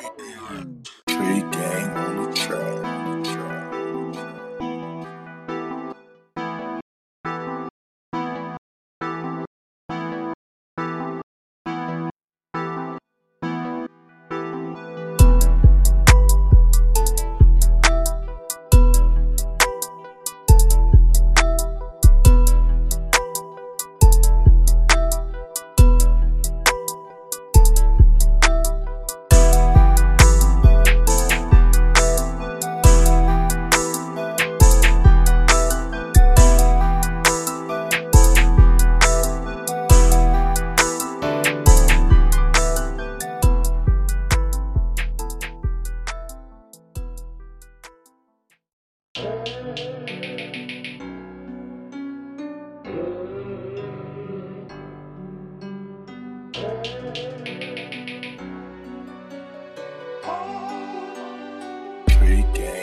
Tree gang on the track. Tree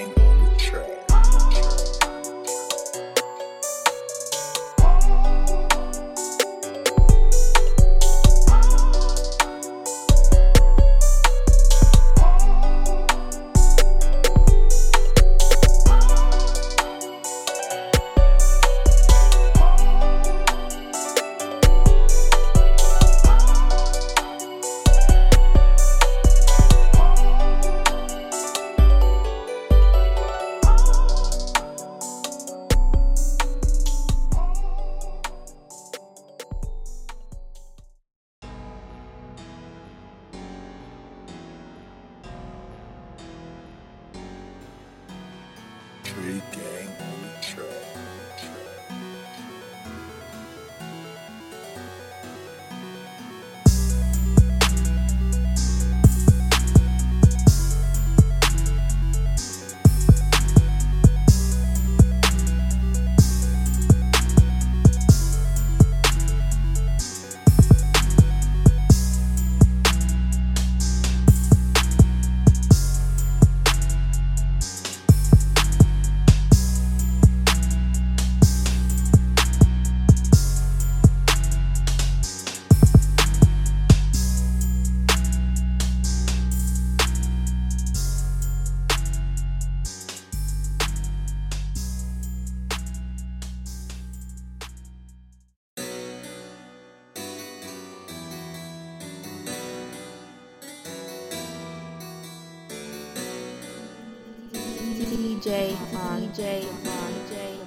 DJ on DJ on DJ.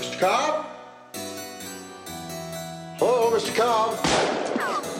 Mr. Cobb? Hello, Mr. Cobb?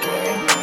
Okay.